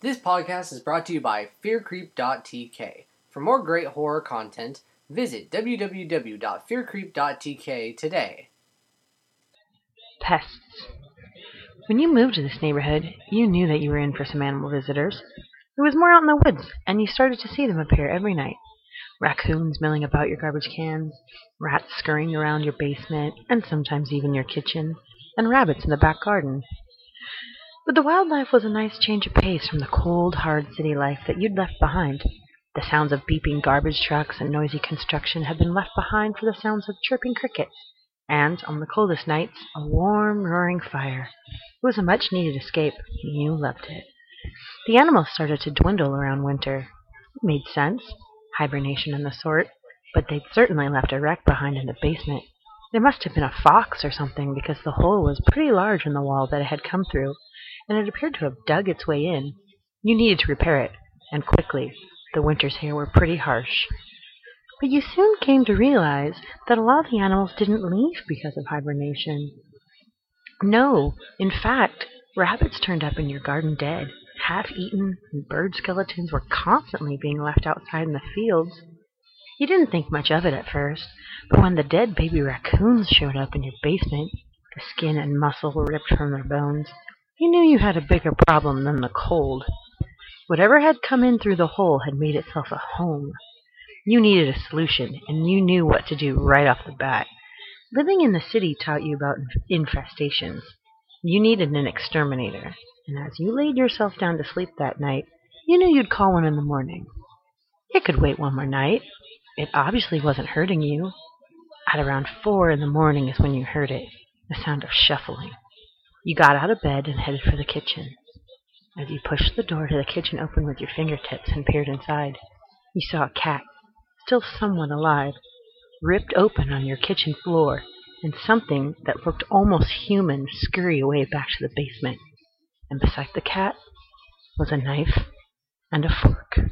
This podcast is brought to you by fearcreep.tk. For more great horror content, visit www.fearcreep.tk today. Pests. When you moved to this neighborhood, you knew that you were in for some animal visitors. It was more out in the woods, and you started to see them appear every night. Raccoons milling about your garbage cans, rats scurrying around your basement, and sometimes even your kitchen, and rabbits in the back garden. But the wildlife was a nice change of pace from the cold, hard city life that you'd left behind. The sounds of beeping garbage trucks and noisy construction had been left behind for the sounds of chirping crickets, and, on the coldest nights, a warm, roaring fire. It was a much needed escape. And you loved it. The animals started to dwindle around winter. It made sense hibernation and the sort but they'd certainly left a wreck behind in the basement. There must have been a fox or something, because the hole was pretty large in the wall that it had come through, and it appeared to have dug its way in. You needed to repair it, and quickly. The winters here were pretty harsh. But you soon came to realize that a lot of the animals didn't leave because of hibernation. No, in fact, rabbits turned up in your garden dead, half eaten, and bird skeletons were constantly being left outside in the fields. You didn't think much of it at first, but when the dead baby raccoons showed up in your basement, the skin and muscle ripped from their bones, you knew you had a bigger problem than the cold. Whatever had come in through the hole had made itself a home. You needed a solution, and you knew what to do right off the bat. Living in the city taught you about infestations. You needed an exterminator, and as you laid yourself down to sleep that night, you knew you'd call one in the morning. It could wait one more night. It obviously wasn't hurting you. At around four in the morning is when you heard it, the sound of shuffling. You got out of bed and headed for the kitchen. As you pushed the door to the kitchen open with your fingertips and peered inside, you saw a cat, still somewhat alive, ripped open on your kitchen floor, and something that looked almost human scurry away back to the basement. And beside the cat was a knife and a fork.